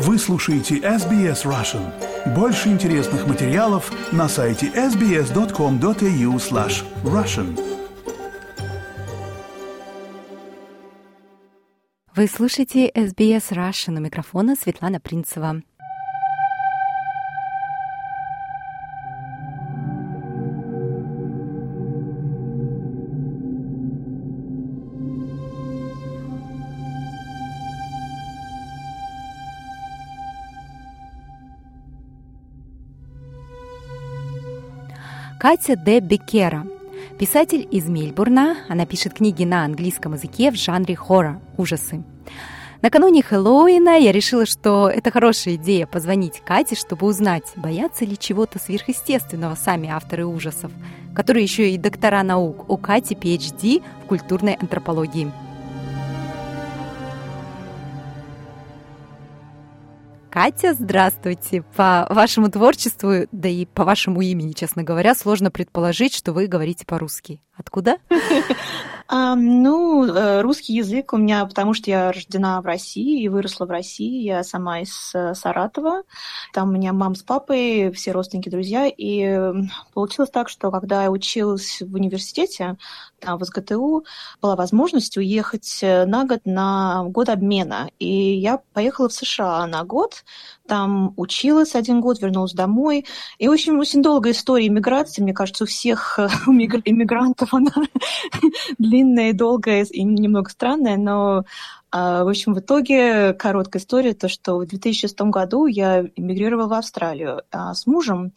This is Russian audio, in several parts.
Вы слушаете SBS Russian. Больше интересных материалов на сайте sbs.com.au slash russian. Вы слушаете SBS Russian. У микрофона Светлана Принцева. Катя Де Беккера. Писатель из Мельбурна. Она пишет книги на английском языке в жанре хоррор, ужасы. Накануне Хэллоуина я решила, что это хорошая идея позвонить Кате, чтобы узнать, боятся ли чего-то сверхъестественного сами авторы ужасов, которые еще и доктора наук. У Кати PhD в культурной антропологии. Катя, здравствуйте. По вашему творчеству, да и по вашему имени, честно говоря, сложно предположить, что вы говорите по-русски. Откуда? А, ну, э, русский язык у меня, потому что я рождена в России и выросла в России. Я сама из э, Саратова. Там у меня мама с папой, все родственники, друзья. И получилось так, что когда я училась в университете, там в СГТУ, была возможность уехать э, на год на год обмена. И я поехала в США на год, там училась один год, вернулась домой. И, общем, очень долгая история иммиграции. Мне кажется, у всех иммигрантов она длинная и долгая, и немного странная, но а, в общем, в итоге короткая история, то, что в 2006 году я эмигрировала в Австралию а, с мужем,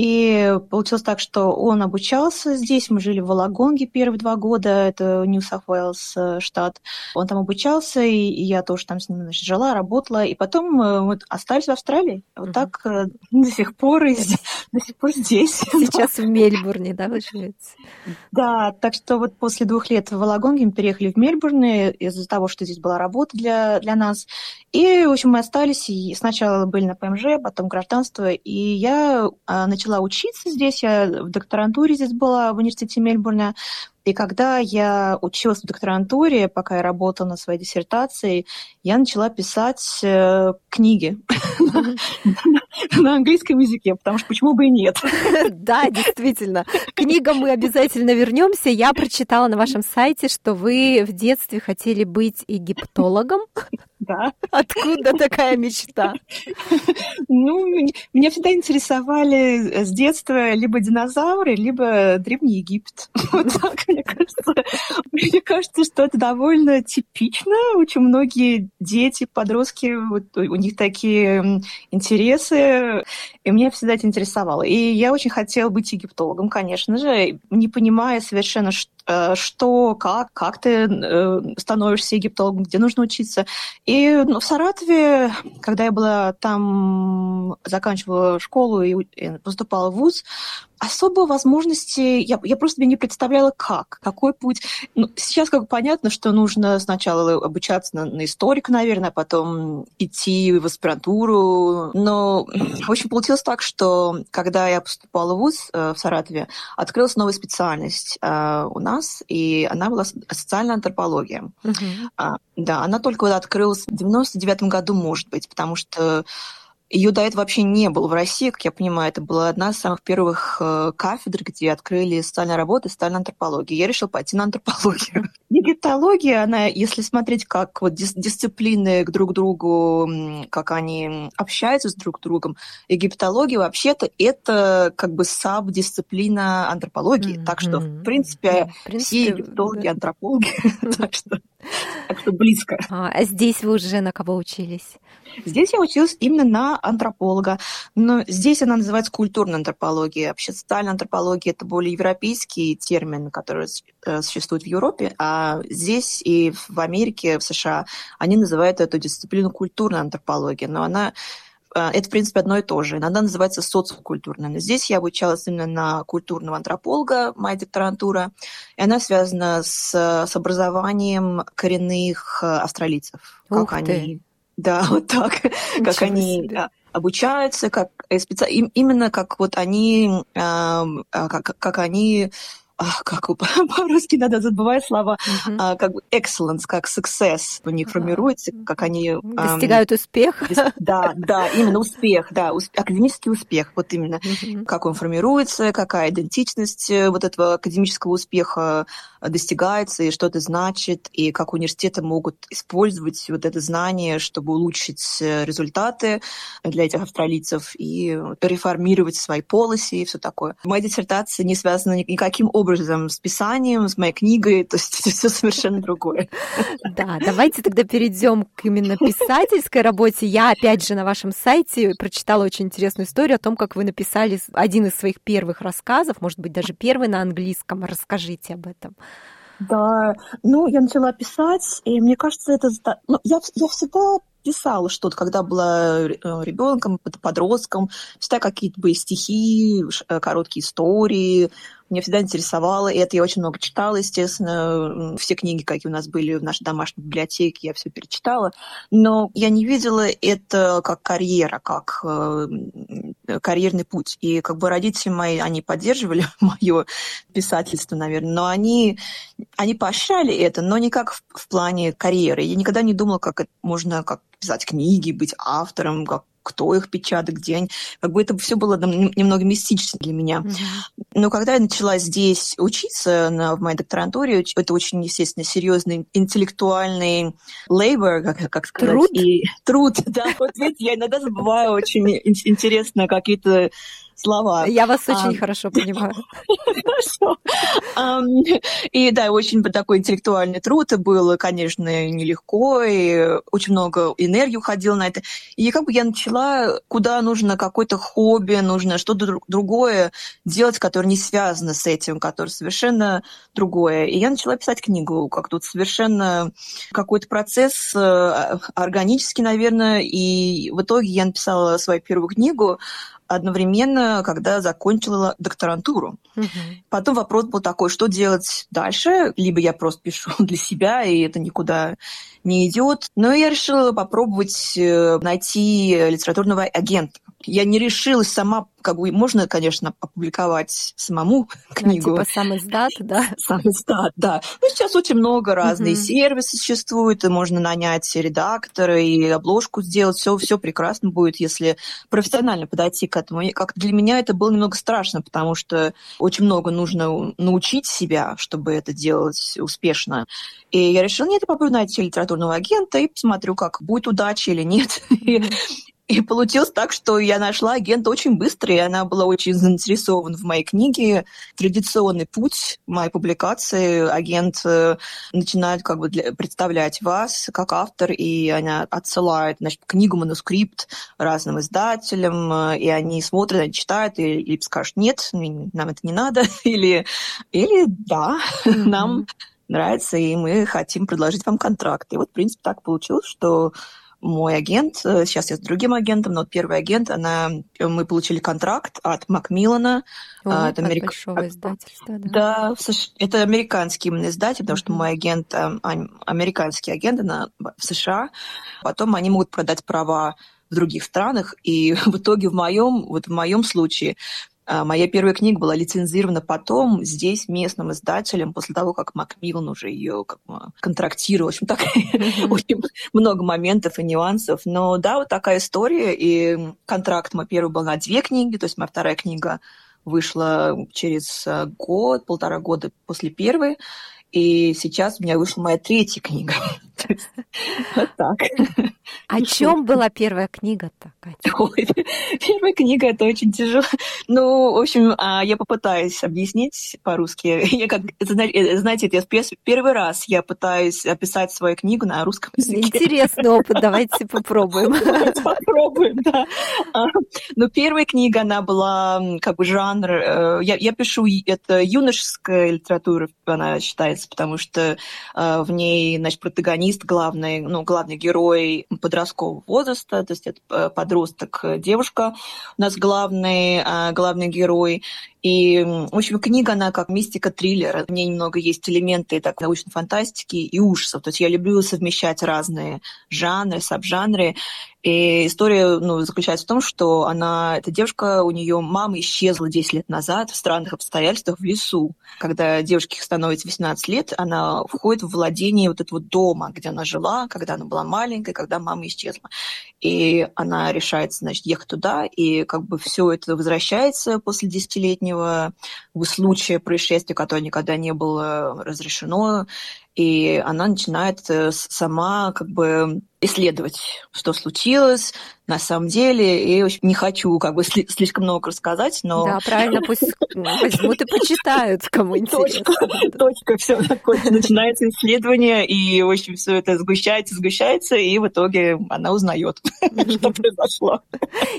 и получилось так, что он обучался здесь, мы жили в Вологоде первые два года, это Нью-Саф-Уэллс э, штат. Он там обучался, и, я тоже там с ним значит, жила, работала. И потом мы вот остались в Австралии. Вот mm-hmm. так э, до сих пор и до сих пор здесь. Сейчас в Мельбурне, да, вы живете? Да, так что вот после двух лет в Вологоде мы переехали в Мельбурн из-за того, что здесь была работа для, для нас. И, в общем, мы остались, и сначала были на ПМЖ, потом гражданство, и я а, начала начала учиться здесь, я в докторантуре здесь была в университете Мельбурна, и когда я училась в докторантуре, пока я работала над своей диссертацией, я начала писать э, книги на английском языке, потому что почему бы и нет. Да, действительно. Книгам мы обязательно вернемся. Я прочитала на вашем сайте, что вы в детстве хотели быть египтологом. Да. Откуда такая мечта? Ну, меня всегда интересовали с детства либо динозавры, либо Древний Египет. Вот так мне кажется. Мне кажется, что это довольно типично. Очень многие дети, подростки, вот у них такие интересы, и мне всегда это интересовало. И я очень хотела быть египтологом, конечно же, не понимая совершенно, э, что, как, как ты э, становишься египтологом, где нужно учиться. И ну, в Саратове, когда я была там, заканчивала школу и поступала в ВУЗ, особо возможности, я, я просто не представляла, как, какой путь. Ну, сейчас как бы понятно, что нужно сначала обучаться на, на историка, наверное, а потом идти в аспирантуру. Но, в общем, получилось так, что когда я поступала в ВУЗ э, в Саратове, открылась новая специальность э, у нас, и она была социальная антропология. Uh-huh. А, да, она только вот открылась в 99 году, может быть, потому что ее до этого вообще не было в России, как я понимаю. Это была одна из самых первых э, кафедр, где открыли социальную работу и социальную антропологию. Я решила пойти на антропологию. Египтология, она, если смотреть как вот дис- дисциплины к друг другу, как они общаются с друг другом, египтология вообще-то это как бы саб-дисциплина антропологии. Mm-hmm. Так что, в принципе, принципе все египтологи, да. антропологи. так, что, так что близко. А, а здесь вы уже на кого учились? Здесь я училась именно на антрополога, но здесь она называется культурная антропология. Вообще социальная антропология – это более европейский термин, который э, существует в Европе, а здесь и в Америке, в США они называют эту дисциплину культурная антропология, но она это, в принципе, одно и то же. Иногда называется социокультурная. Но здесь я обучалась именно на культурного антрополога, моя докторантура, и она связана с, с образованием коренных э, австралийцев. Ух как ты. они да, вот так, Ничего как они себе. обучаются, как э, специ... именно как вот они, как, как они как по-русски надо забывать слова, uh-huh. а, как бы excellence, как success у них uh-huh. формируется, как они... Достигают эм, успеха. Да, да, именно успех, да, усп- академический успех, вот именно. Uh-huh. Как он формируется, какая идентичность э, вот этого академического успеха достигается, и что это значит, и как университеты могут использовать вот это знание, чтобы улучшить э, результаты для этих австралийцев и реформировать свои полосы и все такое. Моя диссертация не связана никаким образом с писанием, с моей книгой, то есть это все совершенно другое. Да, давайте тогда перейдем к именно писательской работе. Я, опять же, на вашем сайте прочитала очень интересную историю о том, как вы написали один из своих первых рассказов, может быть, даже первый на английском. Расскажите об этом. Да, ну, я начала писать, и мне кажется, это... Ну, я, я всегда писала что-то, когда была э, ребенком, подростком, всегда какие-то были стихи, э, короткие истории, меня всегда интересовало, и это я очень много читала, естественно. Все книги, какие у нас были в нашей домашней библиотеке, я все перечитала. Но я не видела это как карьера, как э, карьерный путь. И как бы родители мои, они поддерживали мое писательство, наверное, но они, они поощряли это, но не как в, в плане карьеры. Я никогда не думала, как это можно как писать книги, быть автором, как кто их печатает, где они. Как бы это все было немного мистично для меня. Mm-hmm. Но когда я начала здесь учиться на, в моей докторантуре, это очень, естественно, серьезный интеллектуальный labor, как, как сказать. Труд? И труд, да. Вот видите, я иногда забываю очень интересно какие-то слова. Я вас очень хорошо понимаю. И да, очень такой интеллектуальный труд был, конечно, нелегко, и очень много энергии уходило на это. И как бы я начала, куда нужно какое-то хобби, нужно что-то другое делать, которое не связано с этим, которое совершенно другое. И я начала писать книгу, как тут совершенно какой-то процесс э, органический, наверное, и в итоге я написала свою первую книгу одновременно, когда закончила докторантуру. Угу. Потом вопрос был такой, что делать дальше? Либо я просто пишу для себя, и это никуда не идет. Но я решила попробовать э, найти литературного агента. Я не решилась сама, как бы можно, конечно, опубликовать самому книгу. Да, типа сам издат, да? Сам издат, да. Ну, сейчас очень много разных угу. сервисов существует, и можно нанять редактора и обложку сделать. Все, все прекрасно будет, если профессионально подойти к этому. И как для меня это было немного страшно, потому что очень много нужно научить себя, чтобы это делать успешно. И я решила, нет, я попробую найти литературного агента и посмотрю, как будет удача или нет. И получилось так, что я нашла агента очень быстро, и она была очень заинтересована в моей книге. Традиционный путь моей публикации. Агент э, начинает как бы для, представлять вас как автор, и она отсылает значит, книгу, манускрипт разным издателям, э, и они смотрят, они читают, и, или скажут, нет, нам это не надо, или, или да, mm-hmm. нам нравится, и мы хотим предложить вам контракт. И вот, в принципе, так получилось, что мой агент, э, сейчас я с другим агентом, но вот первый агент, она, э, мы получили контракт от Макмиллана. О, а, это америк... большого издательства, да? Да, это американский именно издатель, потому что мой агент, э, американский агент, она в США. Потом они могут продать права в других странах, и в итоге в моем, вот в моем случае а, моя первая книга была лицензирована потом здесь местным издателем, после того, как Макмиллан уже ее как бы контрактировал. В общем, так очень много моментов и нюансов. Но да, вот такая история. И контракт мой первый был на две книги, то есть моя вторая книга вышла через э, год, полтора года после первой. И сейчас у меня вышла моя третья книга. Вот так. О чем была первая книга-то, Катя? Ой, первая книга это очень тяжело. Ну, в общем, а, я попытаюсь объяснить по-русски. Я как, э, знаете, я первый раз я пытаюсь описать свою книгу на русском языке. Интересный опыт, давайте попробуем. Давайте попробуем, да. А, Но ну, первая книга, она была как бы жанр... Э, я, я пишу, это юношеская литература, она считается, потому что э, в ней, значит, протагонист главный, ну, главный герой подросткового возраста, то есть это э, подросток, э, девушка у нас главный, э, главный герой. И, в общем, книга, она как мистика-триллер. В ней немного есть элементы так, научной фантастики и ужасов. То есть я люблю совмещать разные жанры, саб-жанры. И история ну, заключается в том, что она, эта девушка, у нее мама исчезла 10 лет назад в странных обстоятельствах в лесу. Когда девушке становится 18 лет, она входит в владение вот этого дома, где она жила, когда она была маленькой, когда мама исчезла. И она решается, значит, ехать туда, и как бы все это возвращается после десятилетнего случая, происшествия, которое никогда не было разрешено и она начинает э, сама как бы исследовать, что случилось на самом деле. И не хочу как бы слишком много рассказать, но... Да, правильно, пусть возьмут и почитают, кому интересно. Точка, точка все такое. Начинается исследование, и, в общем, все это сгущается, сгущается, и в итоге она узнает, что произошло.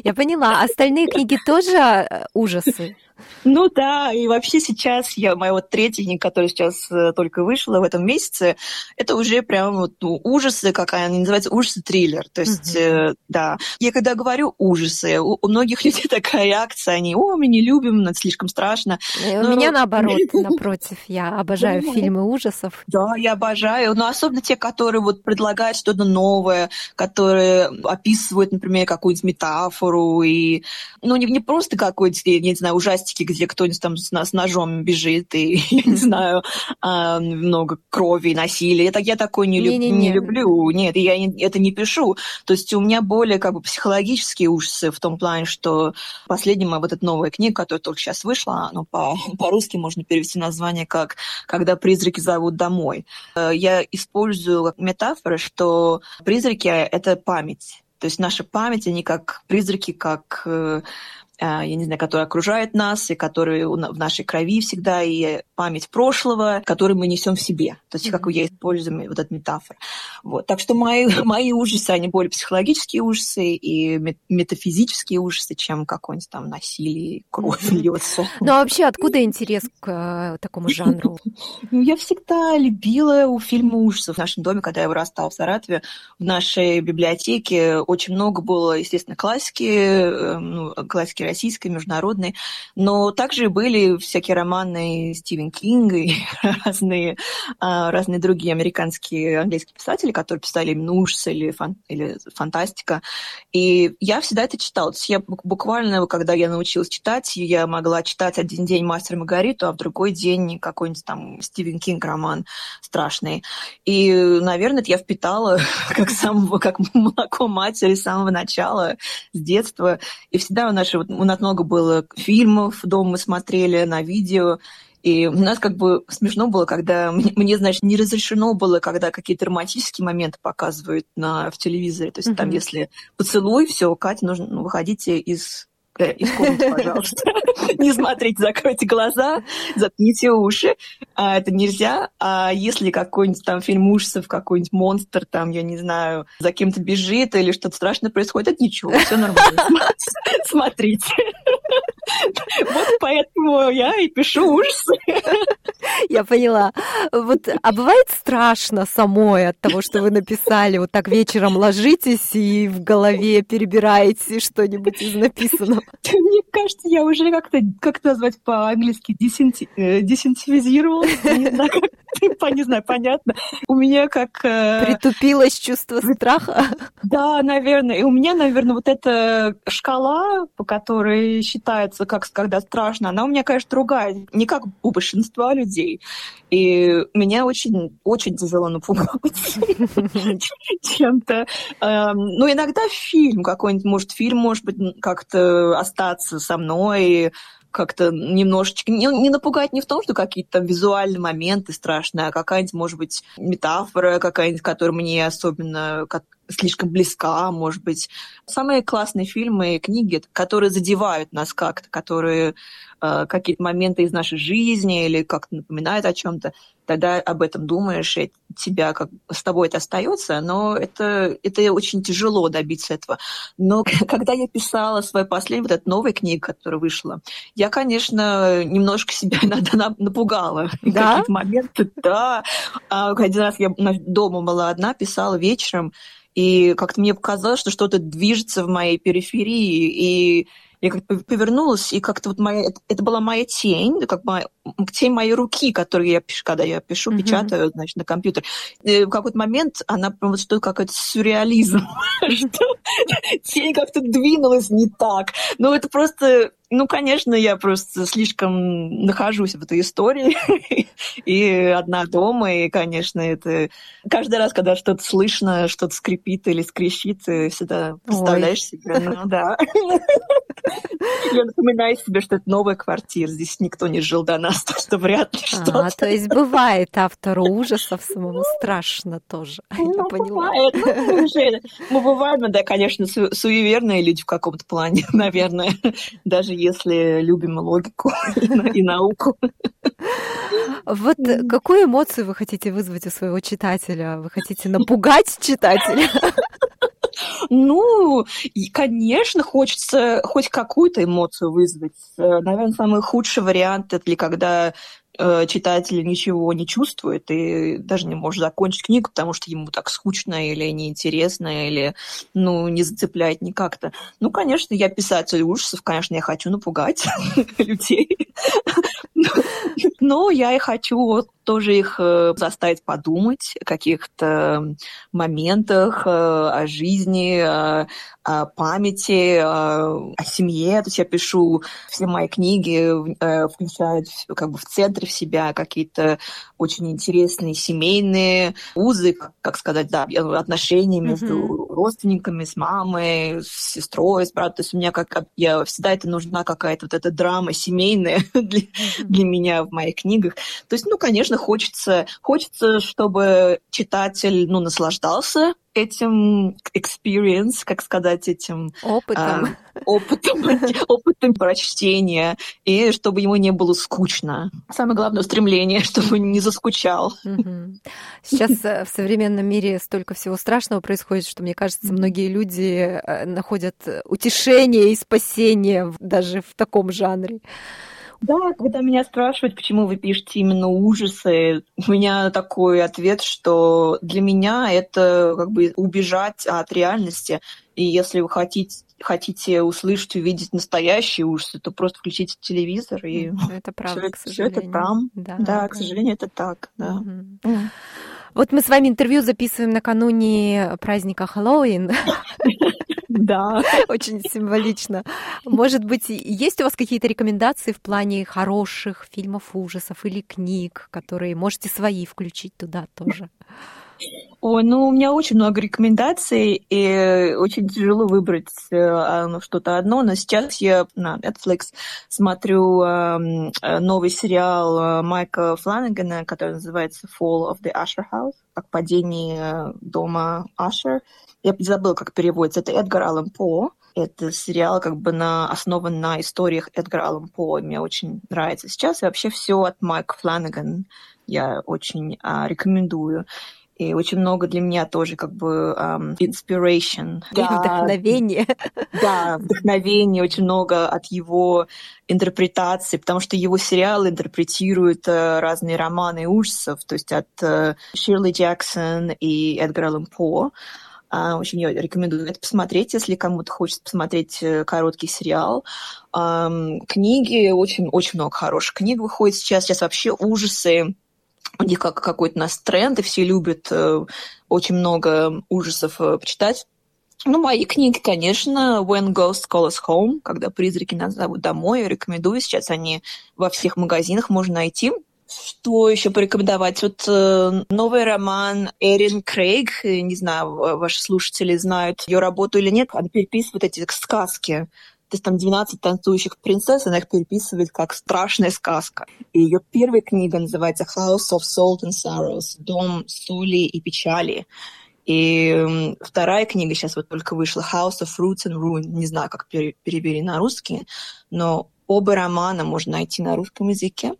Я поняла. Остальные книги тоже э, ужасы? Ну да, и вообще сейчас я, моя вот третья которая сейчас э, только вышла в этом месяце, это уже прям вот ну, ужасы, какая она называется, ужасы-триллер. То есть, uh-huh. э, да. Я когда говорю ужасы, у, у многих людей такая реакция, они, о, мы не любим, это слишком страшно. И э, Но... У меня наоборот, напротив, я обожаю фильмы ужасов. Да, я обожаю, но особенно те, которые вот предлагают что-то новое, которые описывают, например, какую-нибудь метафору, и, ну, не, не просто какой-то, я не знаю, ужастик ужастики, где кто-нибудь там с, с ножом бежит, и, я не знаю, а, много крови и насилия. Это я такой не, люб, не, не люблю. Нет, я не, это не пишу. То есть у меня более как бы психологические ужасы в том плане, что последняя вот эта новая книга, которая только сейчас вышла, ну, по, по-русски можно перевести название как «Когда призраки зовут домой». Э, я использую метафоры, что призраки — это память. То есть наша память, они как призраки, как э, я не знаю, который окружает нас, и который в нашей крови всегда, и память прошлого, который мы несем в себе. То есть, как я использую вот эту метафору. Вот. Так что мои, мои ужасы, они более психологические ужасы и метафизические ужасы, чем какое-нибудь там насилие, кровь льется. Ну, а вообще, откуда интерес к э, такому жанру? Ну, я всегда любила у фильма ужасов. В нашем доме, когда я вырастала в Саратове, в нашей библиотеке очень много было, естественно, классики, э, ну, классики российской, международной, но также были всякие романы Стивен Кинга и разные, а, разные другие американские английские писатели, которые писали именно ужасы или, фан, или фантастика. И я всегда это читала. То есть я буквально, когда я научилась читать, я могла читать один день «Мастер Маргариту», а в другой день какой-нибудь там Стивен Кинг роман страшный. И, наверное, это я впитала как, самого, как молоко матери с самого начала, с детства. И всегда наши вот у нас много было фильмов, дома мы смотрели на видео, и у нас как бы смешно было, когда мне, значит, не разрешено было, когда какие-то романтические моменты показывают на, в телевизоре. То есть mm-hmm. там, если поцелуй, все, Катя, нужно ну, выходите из из комнаты, пожалуйста. Не смотрите, закройте глаза, заткните уши. А, это нельзя. А если какой-нибудь там фильм ужасов, какой-нибудь монстр, там, я не знаю, за кем-то бежит или что-то страшное происходит, это ничего, все нормально. Смотрите. Вот поэтому я и пишу ужасы. Я поняла. Вот, а бывает страшно самой от того, что вы написали? Вот так вечером ложитесь и в голове перебираете что-нибудь из написанного? Мне кажется, я уже как-то, как назвать по-английски, десентивизировала. Не знаю, как, не знаю, понятно. У меня как... Э, Притупилось чувство страха? Да, наверное. И у меня, наверное, вот эта шкала, по которой считается, как когда страшно, она у меня, конечно, другая. Не как у большинства людей. И меня очень, очень тяжело напугать чем-то. Эм, ну, иногда фильм какой-нибудь, может, фильм, может быть, как-то остаться со мной, как-то немножечко не, не напугать не в том, что какие-то там визуальные моменты страшные, а какая-нибудь, может быть, метафора какая-нибудь, которая мне особенно слишком близка, может быть. Самые классные фильмы и книги, которые задевают нас как-то, которые э, какие-то моменты из нашей жизни или как-то напоминают о чем-то, тогда об этом думаешь, и тебя как с тобой это остается, но это, это очень тяжело добиться этого. Но когда я писала свою последнюю, вот эту новую книгу, которая вышла, я, конечно, немножко себя иногда напугала. Да? Какие-то моменты, да. А один раз я дома была одна, писала вечером, и как-то мне показалось, что что-то движется в моей периферии, и Я как-то повернулась, и как-то вот моя... Это была моя тень, как моя, тень моей руки, которую я пишу, когда я пишу, mm-hmm. печатаю, значит, на компьютер. И в какой-то момент она прям вот что какой-то сюрреализм, тень как-то двинулась не так. Но это просто ну, конечно, я просто слишком нахожусь в этой истории. и одна дома, и, конечно, это... Каждый раз, когда что-то слышно, что-то скрипит или скрещит, ты всегда представляешь себе, ну да. Я напоминаю себе, что это новая квартира, здесь никто не жил до нас, так что вряд ли что-то. А, то есть бывает автору ужасов самому страшно тоже. Ну. Бывает. Ну, мы, бываем, да, конечно, су- суеверные люди в каком-то плане, наверное, даже если любим логику и науку. Вот какую эмоцию вы хотите вызвать у своего читателя? Вы хотите напугать читателя? Ну, и, конечно, хочется хоть какую-то эмоцию вызвать. Э, наверное, самый худший вариант это когда э, читатель ничего не чувствует и даже не может закончить книгу, потому что ему так скучно или неинтересно, или ну, не зацепляет никак-то. Ну, конечно, я писатель ужасов, конечно, я хочу напугать людей. Но я и хочу тоже их э, заставить подумать о каких-то моментах, э, о жизни, о, памяти, о, семье. То есть я пишу, все мои книги э, включают как бы в центре в себя какие-то очень интересные семейные узы, как сказать, да, отношения между mm-hmm. родственниками, с мамой, с сестрой, с братом. То есть у меня как я всегда это нужна какая-то вот эта драма семейная для, mm-hmm. для меня в моих книгах. То есть, ну, конечно, хочется, хочется, чтобы читатель, ну, наслаждался этим experience, как сказать, этим опытом, э, опытом, опытом прочтения, и чтобы ему не было скучно. Самое главное стремление, чтобы не заскучал. Сейчас э, в современном мире столько всего страшного происходит, что, мне кажется, многие люди э, находят утешение и спасение даже в таком жанре. Да, когда меня спрашивают, почему вы пишете именно ужасы, у меня такой ответ, что для меня это как бы убежать от реальности. И если вы хотите, хотите услышать, увидеть настоящие ужасы, то просто включите телевизор и это правда, все, к сожалению. все это там. Да, да, к сожалению, это так. Да. Угу. Вот мы с вами интервью записываем накануне праздника Хэллоуин. Да. Очень символично. Может быть, есть у вас какие-то рекомендации в плане хороших фильмов ужасов или книг, которые можете свои включить туда тоже? Ой, ну, у меня очень много рекомендаций, и очень тяжело выбрать э, что-то одно, но сейчас я на Netflix смотрю э, новый сериал э, Майка Фланагана, который называется Fall of the Usher House, как падение дома Ашер. Я забыла, как переводится. Это Эдгар Аллен По. Это сериал как бы на, основан на историях Эдгара Аллен По. Мне очень нравится сейчас. И вообще все от Майка Фланаган я очень а, рекомендую и очень много для меня тоже как бы um, inspiration. Да, вдохновение. Да, вдохновение, очень много от его интерпретации, потому что его сериалы интерпретируют uh, разные романы ужасов, то есть от Ширли Джексон и Эдгара Аллен По. Uh, очень я рекомендую это посмотреть, если кому-то хочется посмотреть uh, короткий сериал. Книги, очень, очень много хороших книг выходит сейчас. Сейчас вообще ужасы у них как какой-то нас тренд, и все любят э, очень много ужасов э, почитать. Ну, мои книги, конечно, When Ghost Calls Home, когда призраки нас зовут домой, я рекомендую. Сейчас они во всех магазинах можно найти. Что еще порекомендовать? Вот э, новый роман Эрин Крейг, не знаю, ваши слушатели знают ее работу или нет, она переписывает эти сказки то есть там 12 танцующих принцесс, она их переписывает как страшная сказка. И ее первая книга называется House of Salt and Sorrows, Дом соли и печали. И вторая книга сейчас вот только вышла, House of Fruits and Ruin. Не знаю, как перевели на русский, но оба романа можно найти на русском языке.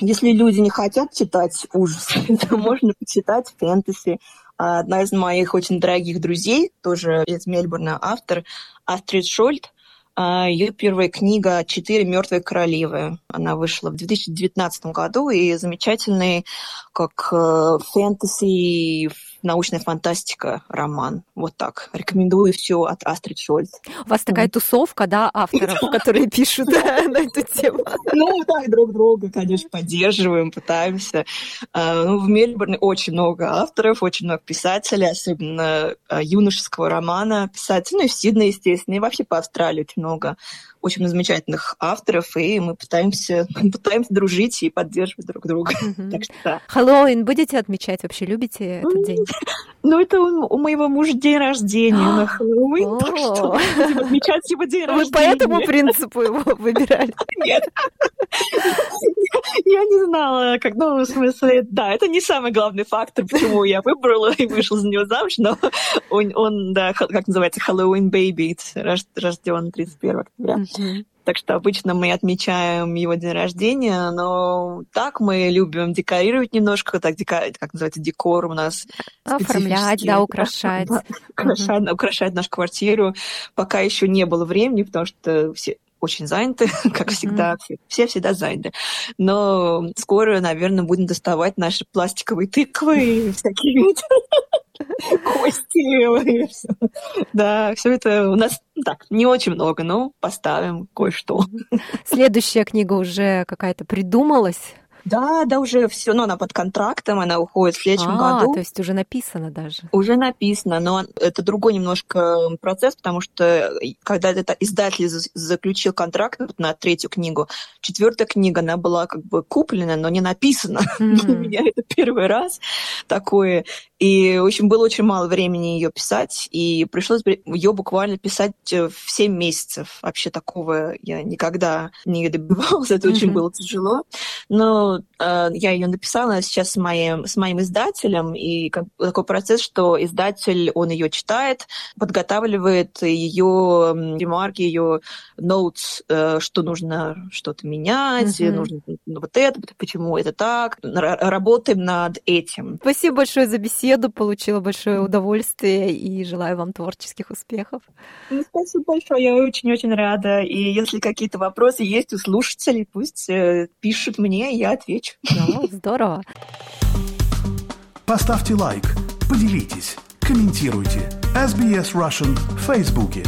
Если люди не хотят читать ужасы, то можно почитать фэнтези. Одна из моих очень дорогих друзей, тоже из Мельбурна автор, Астрид Шольт, а, Ее первая книга «Четыре мертвые королевы». Она вышла в 2019 году, и замечательный как э, фэнтези, научная фантастика роман. Вот так. Рекомендую все от Астрид Шольц. У вас такая тусовка, да, авторов, которые пишут на эту тему? Ну, так, друг друга, конечно, поддерживаем, пытаемся. А, ну, в Мельбурне очень много авторов, очень много писателей, особенно а, юношеского романа писателей, ну и в Сиднее, естественно, и вообще по Австралии очень много очень замечательных авторов, и мы пытаемся, пытаемся дружить и поддерживать друг друга. Mm-hmm. Так что да. Хэллоуин будете отмечать? Вообще любите этот день? Ну, это у, у моего мужа день рождения на Хэллоуин, так что отмечать его день рождения. Вы по этому принципу его выбирали? Нет. Я не знала, как, ну, в смысле, да, это не самый главный фактор, почему я выбрала и вышла за него замуж, но он, он да, как называется, Хэллоуин Baby, рожден 31 октября. Так что обычно мы отмечаем его день рождения, но так мы любим декорировать немножко, так дека... как называется, декор у нас. Оформлять, да, украшать. украшать, mm-hmm. украшать нашу квартиру. Пока еще не было времени, потому что все, очень заняты, как всегда, mm-hmm. все всегда заняты. Но скоро, наверное, будем доставать наши пластиковые тыквы, всякие кости. Да, все это у нас так, не очень много, но поставим кое-что. Следующая книга уже какая-то придумалась? Да, да, уже все, но она под контрактом, она уходит в следующем а, году. то есть уже написано даже. Уже написано, но это другой немножко процесс, потому что когда этот издатель заключил контракт на третью книгу, четвертая книга, она была как бы куплена, но не написана. Mm-hmm. Для меня это первый раз такое. И, в общем, было очень мало времени ее писать, и пришлось ее буквально писать э, в 7 месяцев. Вообще такого я никогда не добивалась, это mm-hmm. очень было тяжело. Но э, я ее написала сейчас с моим, с моим издателем, и как, такой процесс, что издатель, он ее читает, подготавливает ее ремарки, ее notes, э, что нужно что-то менять, mm-hmm. нужно вот это, почему это так. Работаем над этим. Спасибо большое за беседу беседу, получила большое удовольствие и желаю вам творческих успехов. Ну, спасибо большое, я очень-очень рада. И если какие-то вопросы есть у слушателей, пусть э, пишут мне, я отвечу. Ну, здорово. Поставьте лайк, поделитесь, комментируйте. SBS Russian в Фейсбуке.